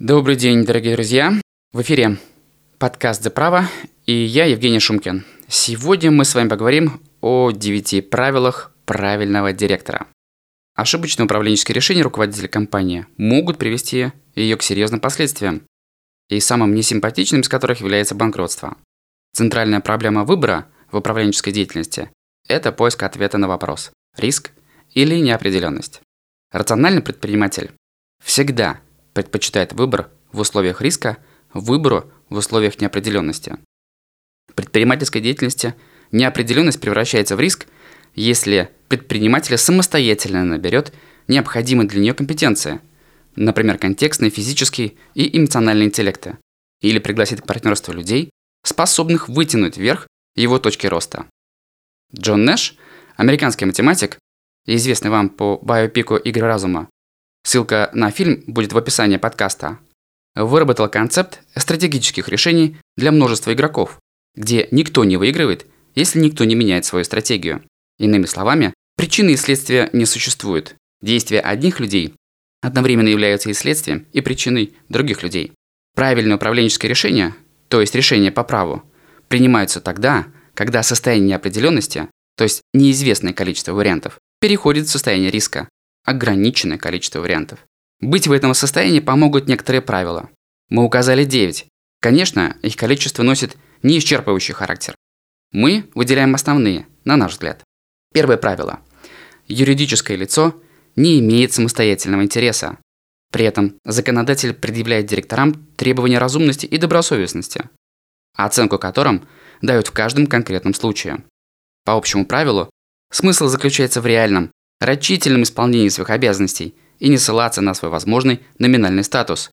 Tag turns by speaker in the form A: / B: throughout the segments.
A: Добрый день, дорогие друзья! В эфире подкаст «За право» и я, Евгений Шумкин. Сегодня мы с вами поговорим о девяти правилах правильного директора. Ошибочные управленческие решения руководителя компании могут привести ее к серьезным последствиям, и самым несимпатичным из которых является банкротство. Центральная проблема выбора в управленческой деятельности – это поиск ответа на вопрос – риск или неопределенность. Рациональный предприниматель всегда предпочитает выбор в условиях риска выбору в условиях неопределенности. В предпринимательской деятельности неопределенность превращается в риск, если предприниматель самостоятельно наберет необходимые для нее компетенции, например, контекстный, физический и эмоциональный интеллекты, или пригласит к партнерству людей, способных вытянуть вверх его точки роста. Джон Нэш, американский математик, известный вам по биопику «Игры разума», ссылка на фильм будет в описании подкаста, выработал концепт стратегических решений для множества игроков, где никто не выигрывает, если никто не меняет свою стратегию. Иными словами, причины и следствия не существует. Действия одних людей одновременно являются и следствием, и причиной других людей. Правильное управленческое решение, то есть решение по праву, принимаются тогда, когда состояние неопределенности, то есть неизвестное количество вариантов, переходит в состояние риска, ограниченное количество вариантов. Быть в этом состоянии помогут некоторые правила. Мы указали 9. Конечно, их количество носит неисчерпывающий характер. Мы выделяем основные, на наш взгляд. Первое правило. Юридическое лицо не имеет самостоятельного интереса. При этом законодатель предъявляет директорам требования разумности и добросовестности, оценку которым дают в каждом конкретном случае. По общему правилу, смысл заключается в реальном, рачительном исполнении своих обязанностей и не ссылаться на свой возможный номинальный статус.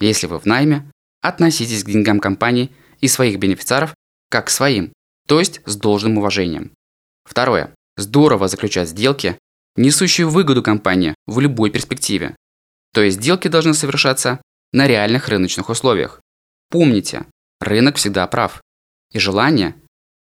A: Если вы в найме, относитесь к деньгам компании и своих бенефициаров как к своим, то есть с должным уважением. Второе. Здорово заключать сделки, несущие выгоду компании в любой перспективе. То есть сделки должны совершаться на реальных рыночных условиях. Помните, рынок всегда прав. И желание,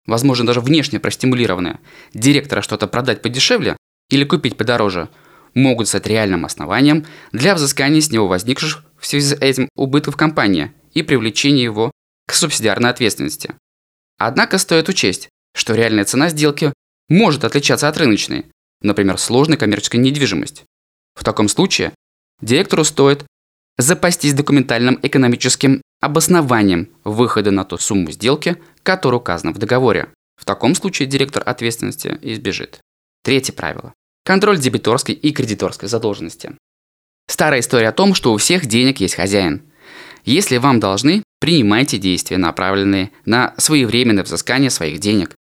A: возможно даже внешне простимулированное, директора что-то продать подешевле или купить подороже, могут стать реальным основанием для взыскания с него возникших в связи с этим убытков компании и привлечения его к субсидиарной ответственности. Однако стоит учесть, что реальная цена сделки может отличаться от рыночной, например, сложной коммерческой недвижимость. В таком случае директору стоит запастись документальным экономическим обоснованием выхода на ту сумму сделки, которая указана в договоре. В таком случае директор ответственности избежит. Третье правило. Контроль дебиторской и кредиторской задолженности. Старая история о том, что у всех денег есть хозяин. Если вам должны, принимайте действия, направленные на своевременное взыскание своих денег.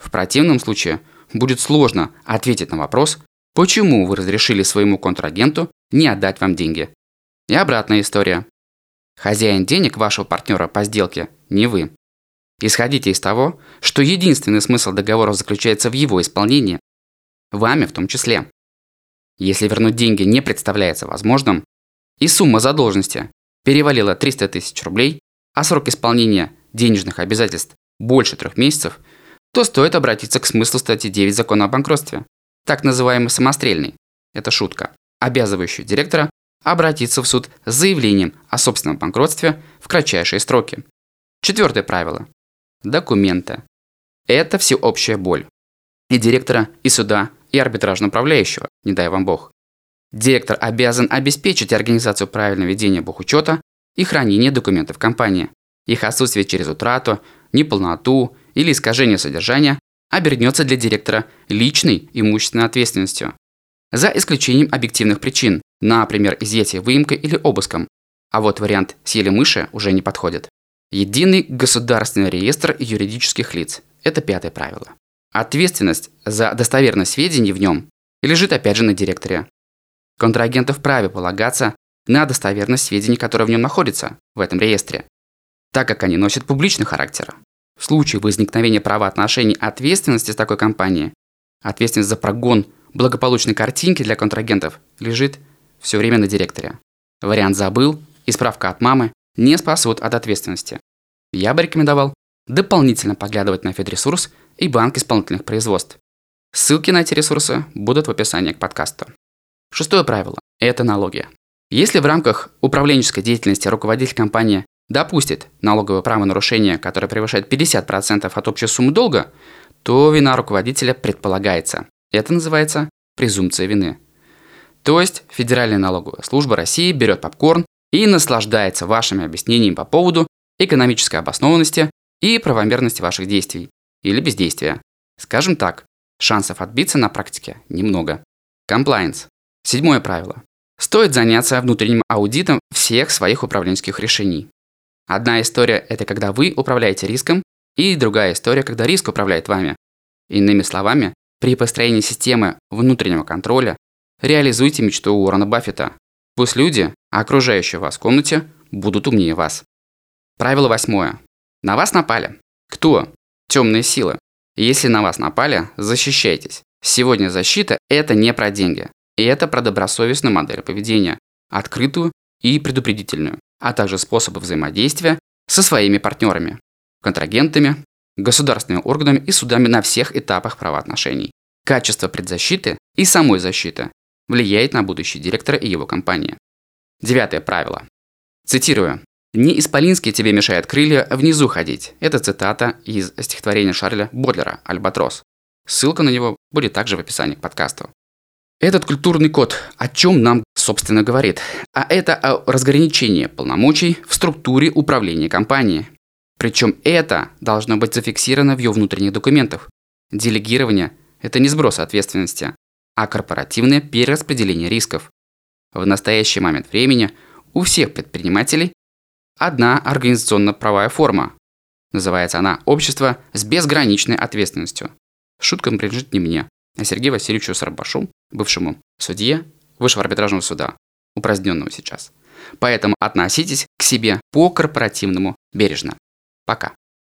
A: В противном случае будет сложно ответить на вопрос, почему вы разрешили своему контрагенту не отдать вам деньги. И обратная история. Хозяин денег вашего партнера по сделке не вы. Исходите из того, что единственный смысл договора заключается в его исполнении, вами в том числе. Если вернуть деньги не представляется возможным, и сумма задолженности перевалила 300 тысяч рублей, а срок исполнения денежных обязательств больше трех месяцев, то стоит обратиться к смыслу статьи 9 закона о банкротстве, так называемый самострельный, это шутка, обязывающий директора обратиться в суд с заявлением о собственном банкротстве в кратчайшие сроки. Четвертое правило. Документы. Это всеобщая боль. И директора, и суда, и арбитражного управляющего, не дай вам бог. Директор обязан обеспечить организацию правильного ведения бухучета и хранения документов компании. Их отсутствие через утрату, неполноту или искажение содержания обернется для директора личной имущественной ответственностью. За исключением объективных причин, например, изъятия выемкой или обыском. А вот вариант «съели мыши» уже не подходит. Единый государственный реестр юридических лиц – это пятое правило. Ответственность за достоверность сведений в нем лежит опять же на директоре. Контрагенты вправе полагаться на достоверность сведений, которые в нем находятся, в этом реестре, так как они носят публичный характер. В случае возникновения правоотношений ответственности с такой компанией, ответственность за прогон благополучной картинки для контрагентов лежит все время на директоре. Вариант «забыл» и справка от мамы не спасут от ответственности. Я бы рекомендовал дополнительно поглядывать на Федресурс и Банк исполнительных производств. Ссылки на эти ресурсы будут в описании к подкасту. Шестое правило – это налоги. Если в рамках управленческой деятельности руководитель компании допустит налоговое правонарушение, которое превышает 50% от общей суммы долга, то вина руководителя предполагается. Это называется презумпция вины. То есть Федеральная налоговая служба России берет попкорн и наслаждается вашими объяснениями по поводу экономической обоснованности и правомерности ваших действий или бездействия. Скажем так, шансов отбиться на практике немного. Compliance. Седьмое правило. Стоит заняться внутренним аудитом всех своих управленческих решений. Одна история – это когда вы управляете риском, и другая история, когда риск управляет вами. Иными словами, при построении системы внутреннего контроля реализуйте мечту Уоррена Баффета. Пусть люди, окружающие вас в комнате, будут умнее вас. Правило восьмое. На вас напали. Кто? Темные силы. Если на вас напали, защищайтесь. Сегодня защита – это не про деньги. И это про добросовестную модель поведения, открытую и предупредительную, а также способы взаимодействия со своими партнерами, контрагентами, государственными органами и судами на всех этапах правоотношений. Качество предзащиты и самой защиты влияет на будущее директора и его компании. Девятое правило. Цитирую. «Не исполинские тебе мешают крылья внизу ходить». Это цитата из стихотворения Шарля Бодлера «Альбатрос». Ссылка на него будет также в описании к подкасту. Этот культурный код о чем нам, собственно, говорит? А это о разграничении полномочий в структуре управления компанией. Причем это должно быть зафиксировано в ее внутренних документах. Делегирование – это не сброс ответственности, а корпоративное перераспределение рисков. В настоящий момент времени у всех предпринимателей одна организационно-правая форма. Называется она «Общество с безграничной ответственностью». Шутка принадлежит не мне, а Сергею Васильевичу Сарбашу, бывшему судье Высшего арбитражного суда, упраздненного сейчас. Поэтому относитесь к себе по корпоративному бережно. Пока.